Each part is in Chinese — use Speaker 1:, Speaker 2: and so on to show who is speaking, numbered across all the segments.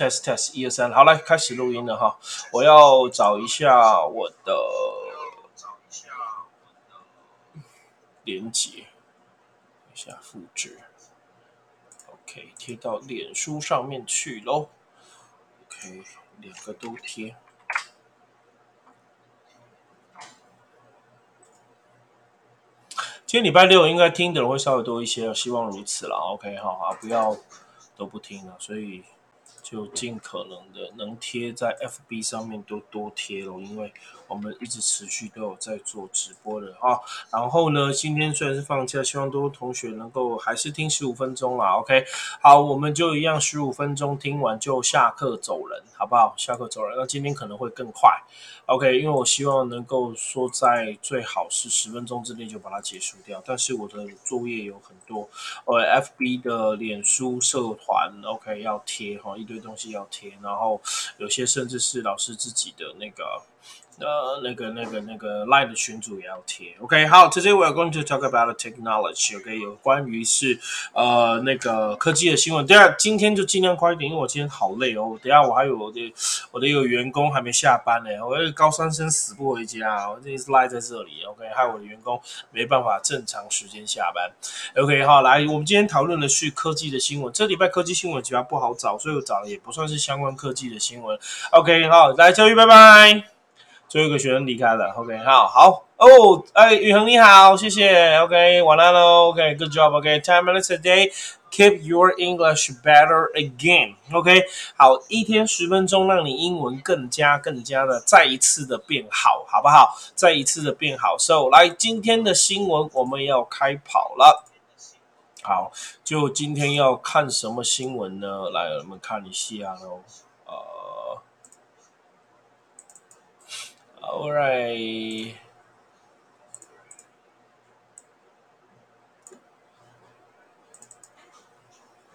Speaker 1: test test 一二三，好，来开始录音了哈。我要找一下我的连接，一下复制，OK，贴到脸书上面去喽。OK，两个都贴。今天礼拜六应该听的人会稍微多一些，希望如此了。OK，好啊，不要都不听了，所以。就尽可能的能贴在 FB 上面都多贴了，因为我们一直持续都有在做直播的哈。然后呢，今天虽然是放假，希望多同学能够还是听十五分钟啦。OK，好，我们就一样十五分钟听完就下课走人，好不好？下课走人。那今天可能会更快，OK，因为我希望能够说在最好是十分钟之内就把它结束掉。但是我的作业有很多，呃，FB 的脸书社团 OK 要贴哈一堆。东西要贴，然后有些甚至是老师自己的那个。呃，那个、那个、那个 Line 的群主也要贴。OK，好，Today we are going to talk about technology。OK，有关于是呃那个科技的新闻。等下今天就尽量快一点，因为我今天好累哦。等下我还有我的我的一个员工还没下班呢，我一个高三生死不回家，我这是赖在这里。OK，害我的员工没办法正常时间下班。OK，好，来，我们今天讨论的是科技的新闻。这礼拜科技新闻比较不好找，所以我找的也不算是相关科技的新闻。OK，好，来，教育，拜拜。最后一个学生离开了，OK，好，好。哦，哎，宇恒你好，谢谢，OK，晚安喽，OK，Good job，OK，Ten minutes a day，keep your English better again，OK，好，一天十分钟，让你英文更加更加的再一次的变好，好不好？再一次的变好，So，来今天的新闻我们要开跑了，好，就今天要看什么新闻呢？来，我们看一下喽。All right，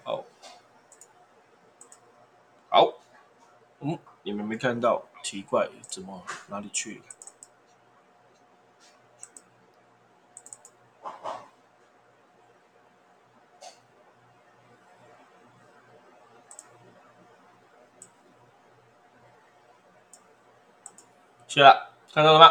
Speaker 1: 好，好，嗯，你们没看到？奇怪，怎么哪里去？去了，看到了吗？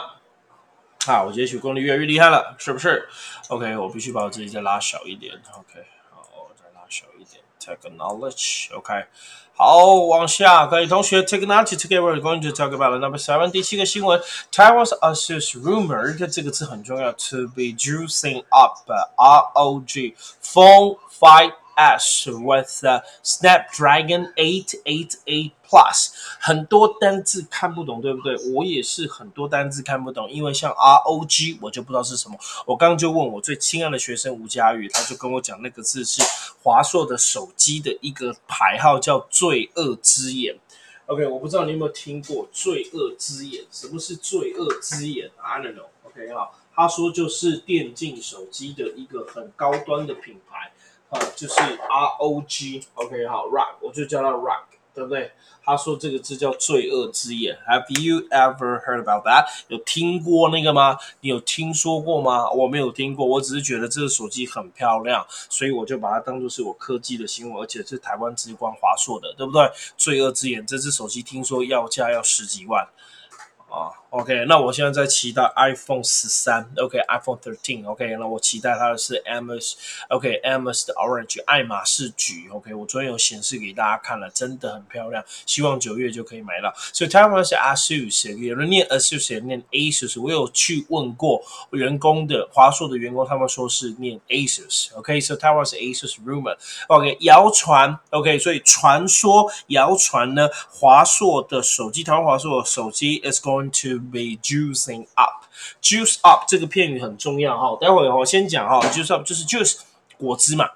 Speaker 1: 好，我截取功力越来越厉害了，是不是？OK，我必须把我自己再拉小一点。OK，好，再拉小一点。Technology，OK，好，往下，各位同学，Technology，Today we're going to talk about number seven，第七个新闻，Taiwan's is rumored，这个字很重要，to be juicing up，R-O-G，phone fight。As with the Snapdragon 888 Plus，很多单字看不懂，对不对？我也是很多单字看不懂，因为像 ROG 我就不知道是什么。我刚刚就问我最亲爱的学生吴佳宇，他就跟我讲那个字是华硕的手机的一个牌号，叫“罪恶之眼”。OK，我不知道你有没有听过“罪恶之眼”？什么是“罪恶之眼” I don't know。OK 哈，他说就是电竞手机的一个很高端的品牌。就是 R O G，OK，好，Rock，我就叫它 Rock，对不对？他说这个字叫罪恶之眼。Have you ever heard about that？有听过那个吗？你有听说过吗？我没有听过，我只是觉得这个手机很漂亮，所以我就把它当做是我科技的新闻，而且是台湾之光华硕的，对不对？罪恶之眼，这只手机听说要价要十几万。啊，OK，那我现在在期待 iPhone 十三，OK，iPhone thirteen，OK，那我期待它的是 MS，OK，MS 的 Orange 爱马仕橘，OK，我昨天有显示给大家看了，真的很漂亮，希望九月就可以买到。所以台湾是 ASUS，有人念 ASUS，念 ASUS，我有去问过员工的华硕的员工，他们说是念 ASUS，OK，所以台湾是 ASUS rumor，OK，谣传，OK，所以传说谣传呢，华硕的手机，台湾华硕的手机 is going To be juicing up, juice up 这个片语很重要哈。待会儿我先讲哈，juice up 就是 juice 果汁嘛，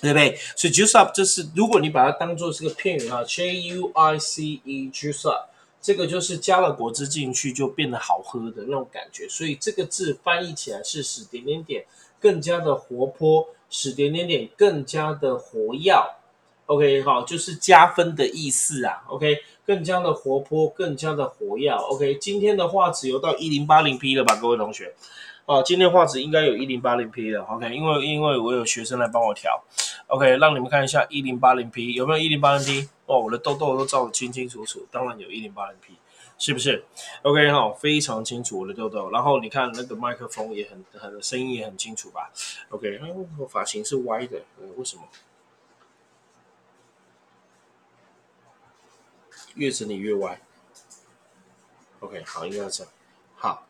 Speaker 1: 对不对？所以 juice up 就是如果你把它当做是个片语哈，J U I C E juice up 这个就是加了果汁进去就变得好喝的那种感觉。所以这个字翻译起来是使点点点更加的活泼，使点点点更加的活跃。OK，好，就是加分的意思啊。OK。更加的活泼，更加的活跃。OK，今天的画只有到一零八零 P 了吧，各位同学。哦，今天画质应该有一零八零 P 的，OK，因为因为我有学生来帮我调，OK，让你们看一下一零八零 P 有没有一零八零 P？哦，我的痘痘都照得清清楚楚，当然有一零八零 P，是不是？OK，好，非常清楚我的痘痘，然后你看那个麦克风也很很声音也很清楚吧？OK，我发型是歪的，为什么？越整理越歪。OK，好，应该这样，好。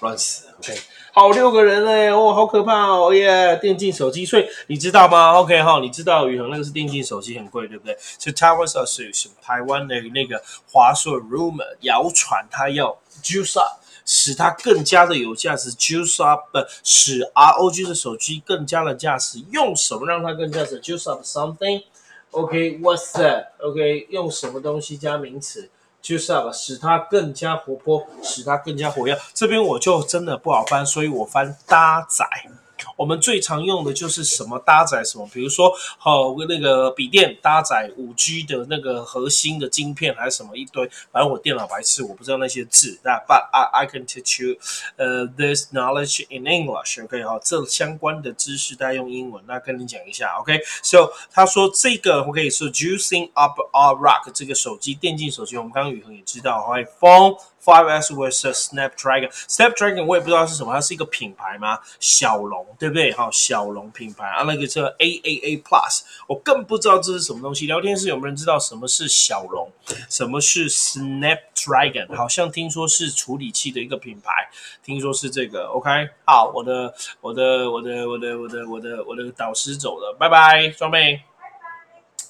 Speaker 1: 乱死，OK，好六个人嘞，哦，好可怕哦，耶！电竞手机，所以你知道吗？OK 哈，你知道宇恒那个是电竞手机很贵，对不对？是 Taiwan Association 台湾的那个华硕 Rumor 谣传，它要 juice up，使它更加的有价值，juice up 使 ROG 的手机更加的价值，用什么让它更加值？juice up something，OK，what's that？OK，用什么东西加名词？juice up，，使它更加活泼，使它更加活跃。这边我就真的不好翻，所以我翻搭载。我们最常用的就是什么搭载什么，比如说，好那个笔电搭载五 G 的那个核心的晶片，还是什么一堆。反正我电脑白痴，我不知道那些字。那 But I I can teach you 呃 this knowledge in English，OK 哈，这相关的知识大家用英文，那跟你讲一下，OK？So 他说这个我可以说 juicing up our rock 这个手机电竞手机，我们刚刚宇恒也知道，iPhone。5S vs Snapdragon，Snapdragon 我也不知道是什么，它是一个品牌吗？小龙对不对？好，小龙品牌啊，那个叫 AAA Plus，我更不知道这是什么东西。聊天室有没有人知道什么是小龙？什么是 Snapdragon？好像听说是处理器的一个品牌，听说是这个。OK，好，我的我的我的我的我的我的我的导师走了，拜拜，装备。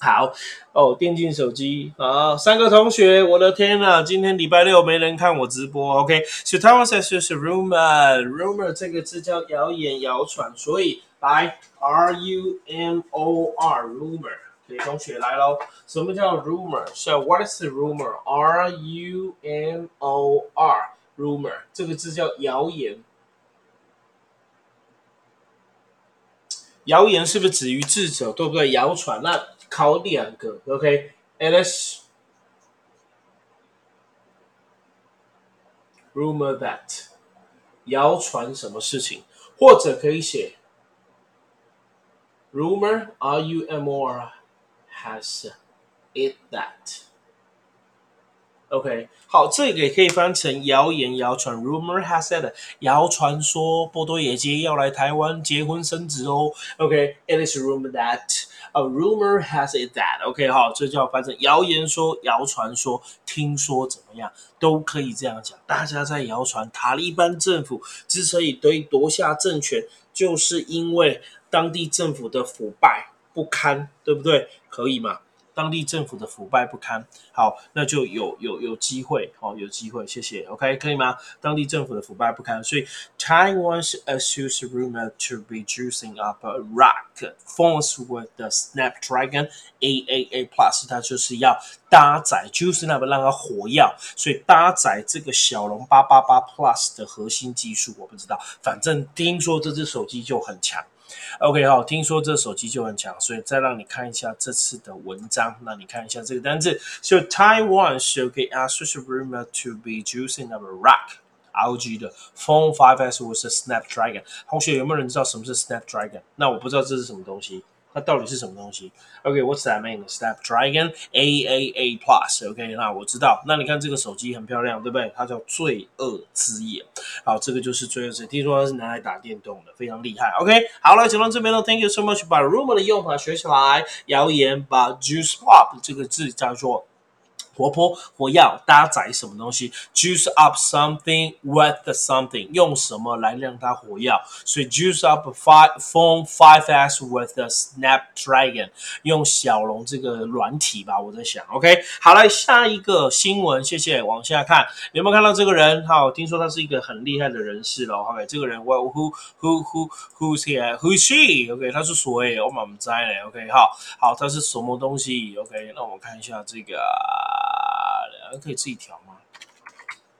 Speaker 1: 好哦，电竞手机啊，三个同学，我的天呐，今天礼拜六没人看我直播，OK？所以台湾 says 是 rumor，rumor 这个字叫谣言、谣传，所以来 R U M O R，rumor，给同学来喽。什么叫 rumor？So what is the rumor？R U M O R，rumor 这个字叫谣言。谣言是不是止于智者？对不对？谣传那。考两个，OK？It is rumor that 谣传什么事情，或者可以写 rumor R U M O R has it that OK，好，这个也可以翻成谣言、谣传，rumor has it，谣传说波多野结衣要来台湾结婚生子哦。OK，it is rumor that。A rumor has it that OK 好，这叫翻成谣言说、谣传说、听说怎么样都可以这样讲。大家在谣传塔利班政府之所以得以夺下政权，就是因为当地政府的腐败不堪，对不对？可以吗？当地政府的腐败不堪，好，那就有有有机会，好，有机会，谢谢，OK，可以吗？当地政府的腐败不堪，所以 Taiwan's accused rumor to be juicing up a rock phones with the Snapdragon AAA Plus，它就是要搭载 juicing up 让它火药，所以搭载这个骁龙八八八 Plus 的核心技术，我不知道，反正听说这只手机就很强。OK，好，听说这手机就很强，所以再让你看一下这次的文章。那你看一下这个单字，So Taiwan should get a social rumor to be juicing a rock，LG 的 Phone 5S with a Snapdragon。同学有没有人知道什么是 Snapdragon？那我不知道这是什么东西。它到底是什么东西？OK，What's that mean？Snapdragon AAA Plus。OK，那我知道。那你看这个手机很漂亮，对不对？它叫罪恶之眼。好，这个就是罪恶之眼。听说它是拿来打电动的，非常厉害。OK，好了，讲到这边了，Thank you so much。把 rumor 的用法学起来。谣言，把 juice pop 这个字叫做。活泼活要搭载什么东西？Juice up something with something，用什么来让它活跃？所以 juice up five phone five S with a Snapdragon，用小龙这个软体吧，我在想。OK，好了，下一个新闻，谢谢。往下看，有没有看到这个人？好，听说他是一个很厉害的人士了。OK，这个人，Well who who who who's here？Who's she？OK，他是谁？我们不知道嘞。OK，好好，他是什么东西？OK，那我们看一下这个。可以自己调吗？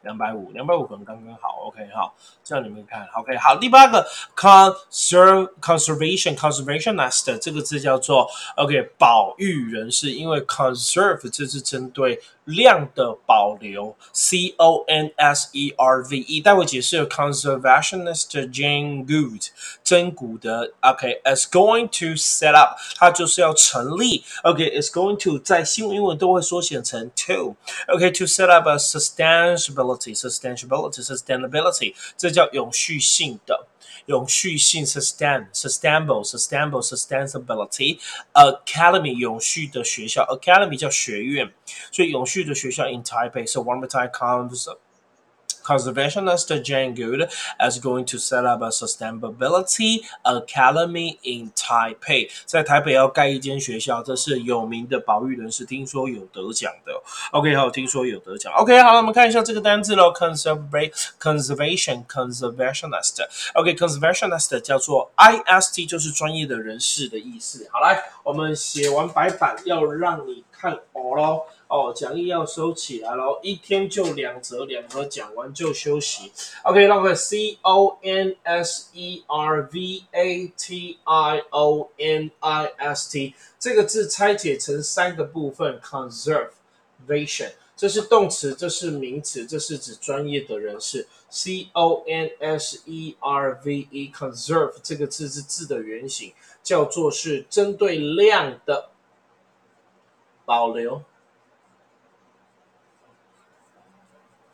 Speaker 1: 两百五，两百五可能刚刚好。OK，好，这样你们看。OK，好，第八个 conserve conservation conservationist 这个字叫做 OK 保育人士，因为 conserve 这是针对量的保留，C O N S E R V E，待会解释 conservationist Jane Goode 真古德，OK，is going to set up，它就是要成立，OK，is going to 在新闻英文都会缩写成 to，OK，to set up a sustainability，sustainability，sustainability，这叫永续性的。 永续性 sustain sustainable sustainable sustainability academy 永续的学校 academy 叫学院，所以永续的学校 in Taipei. So one more time comes conservationist Jane Good is going to set up a sustainability academy in Taipei，在台北要盖一间学校，这是有名的保育人士，听说有得奖的。OK，好，听说有得奖。OK，好，我们看一下这个单字喽，conservation conservationist。OK，conservationist 叫做 IST，就是专业的人士的意思。好，来，我们写完白板，要让你看哦喽。哦，讲义要收起来喽，一天就两则，两则讲完就休息。OK，那个 C O N S E R V A T I O N I S T 这个字拆解成三个部分：conservation，这是动词，这是名词，这是指专业的人士。C O N S E R V E，conserve 这个字是字的原型，叫做是针对量的保留。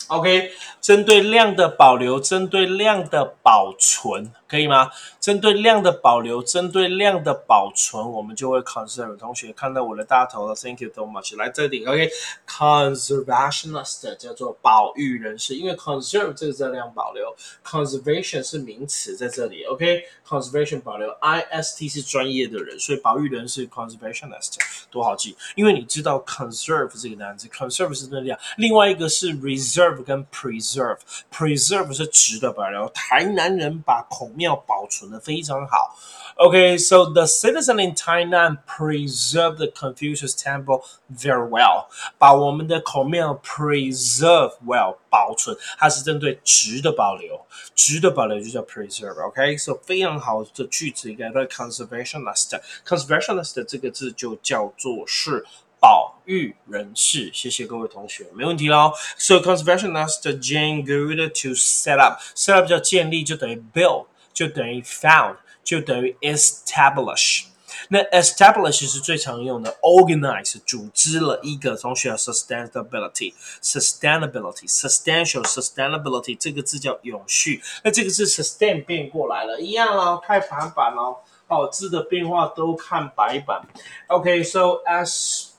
Speaker 1: OK，针对量的保留，针对量的保存，可以吗？针对量的保留，针对量的保存，我们就会 conserve。同学看到我的大头了，Thank you so much。来这里，OK，conservationist 叫做保育人士，因为 conserve 这个字量保留，conservation 是名词在这里，OK，conservation 保留，IST 是专业的人，所以保育人士 conservationist 多好记，因为你知道 conserve 这个单词，conserve 是这样，另外一个是 reserve。跟 preserve，preserve 是值得保留。台南人把孔庙保存的非常好。Okay, so the citizen in Tainan preserve the Confucius Temple very well，把我们的孔庙 preserve well 保存，它是针对值的保留，值的保留就叫 preserve。OK，so、okay? 非常好的句子，应该对 conservationist。conservationist 这个字就叫 做是保育人士，谢谢各位同学，没问题喽。So conservationist Jane Good to set up，set up 叫建立，就等于 build，就等于 found，就等于 establish。那 establish 是最常用的，organize 组织了一个。同学，sustainability，sustainability，substantial，sustainability 这个字叫永续。那这个字 sustain 变过来了，一样哦，开盘板哦，哦字的变化都看白板。OK，so s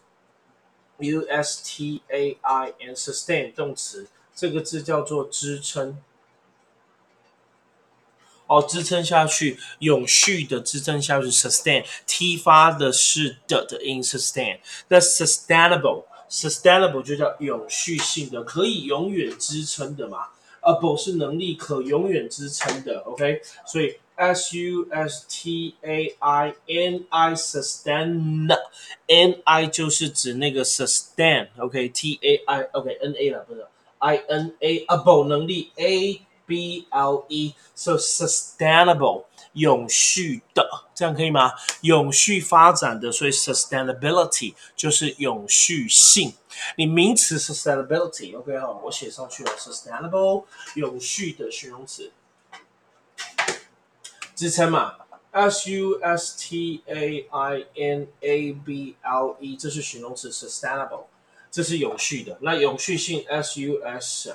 Speaker 1: U S T A I N sustain 动词，这个字叫做支撑。哦，支撑下去，永续的支撑下去，sustain 踢发的是的的音，sustain。那 sustainable，sustainable 就叫永续性的，可以永远支撑的嘛。able 是能力，可永远支撑的。OK，所以。S U S T A I N I sustain，N I 就是指那个 sustain，OK，T A I OK N A 了不是 I N A able 能力 A B L E，so sustainable 永续的，这样可以吗？永续发展的，所以 sustainability 就是永续性。你名词 sustainability，OK 哈，我写上去了，sustainable 永续的形容词。支撑嘛，S U S T A I N A B L E，这是形容词，sustainable，这是永续的。那永续性，S U S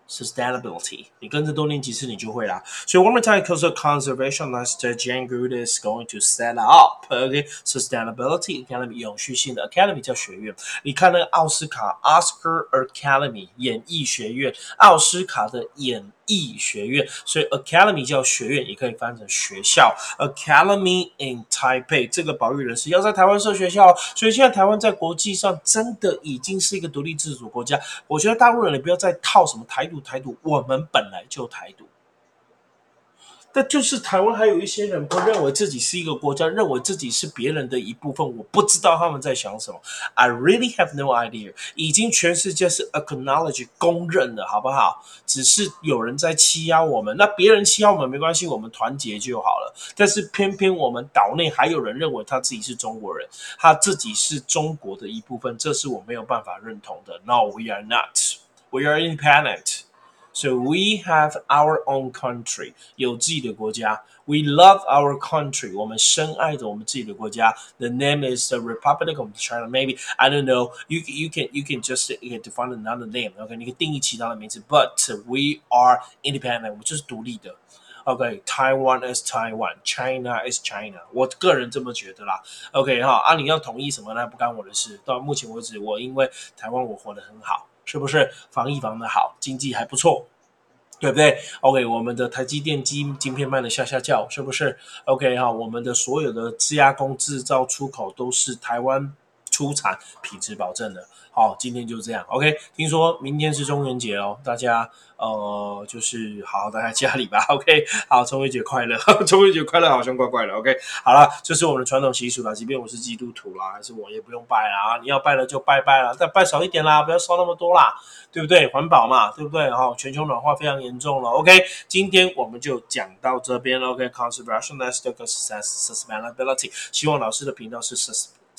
Speaker 1: sustainability，你跟着多念几次，你就会啦。所以 one more time, because conservationist Jane Good is going to set up OK sustainability academy 永续性的 academy 叫学院。你看那个奥斯卡 Oscar Academy 演艺学院，奥斯卡的演艺学院，所以 academy 叫学院，也可以翻成学校。Academy in Taipei 这个保育人士要在台湾设学校，所以现在台湾在国际上真的已经是一个独立自主国家。我觉得大陆人你不要再套什么台独台独，我们本来就台独。但就是台湾还有一些人不认为自己是一个国家，认为自己是别人的一部分。我不知道他们在想什么。I really have no idea。已经全世界是 acknowledge 公认的，好不好？只是有人在欺压我们，那别人欺压我们没关系，我们团结就好了。但是偏偏我们岛内还有人认为他自己是中国人，他自己是中国的一部分，这是我没有办法认同的。No, we are not. We are independent. So we have our own country，有自己的国家。We love our country，我们深爱着我们自己的国家。The name is the Republic of China. Maybe I don't know. You you can you can just you can define another name. OK，你可以定义其他的名字。But we are independent，我们就是独立的。OK，Taiwan is Taiwan，China is China。我个人这么觉得啦。OK 哈，啊，你要同意什么呢？不干我的事。到目前为止，我因为台湾我活得很好。 是不是防疫防的好，经济还不错，对不对？OK，我们的台积电晶晶片卖的下下叫，是不是？OK 哈，我们的所有的加工制造出口都是台湾出产，品质保证的。好，今天就这样。OK，听说明天是中元节哦，大家呃就是好好待在家里吧。OK，好，中元节快乐，中元节快乐，好像怪怪的。OK，好了，这是我们的传统习俗啦。即便我是基督徒啦，还是我也不用拜啦。你要拜了就拜拜了，但拜少一点啦，不要烧那么多啦，对不对？环保嘛，对不对？哈，全球暖化非常严重了。OK，今天我们就讲到这边了。OK，conservation s t a sustainability，希望老师的频道是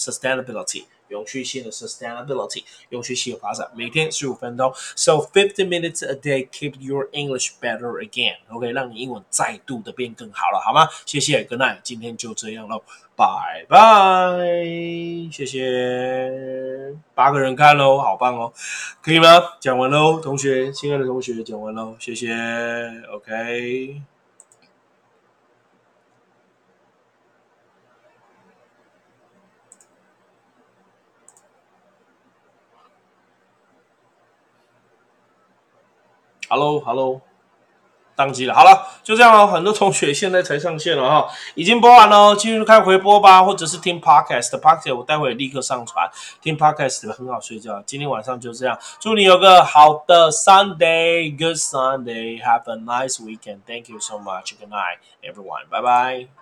Speaker 1: sustainability。永续性的 sustainability，永续性的发展，每天十五分钟，so fifty minutes a day keep your English better again，OK，让你英文再度的变更好了，好吗？谢谢，Good night，今天就这样喽，拜拜，谢谢，八个人看喽，好棒哦，可以吗？讲完喽，同学，亲爱的同学，讲完喽，谢谢，OK。Hello，Hello，宕机了。好了，就这样了。很多同学现在才上线了哈，已经播完了，继续看回播吧，或者是听 Podcast，Podcast 我待会立刻上传。听 Podcast 很好睡觉。今天晚上就这样，祝你有个好的 Sunday，Good Sunday，Have a nice weekend。Thank you so much. Good night, everyone. 拜拜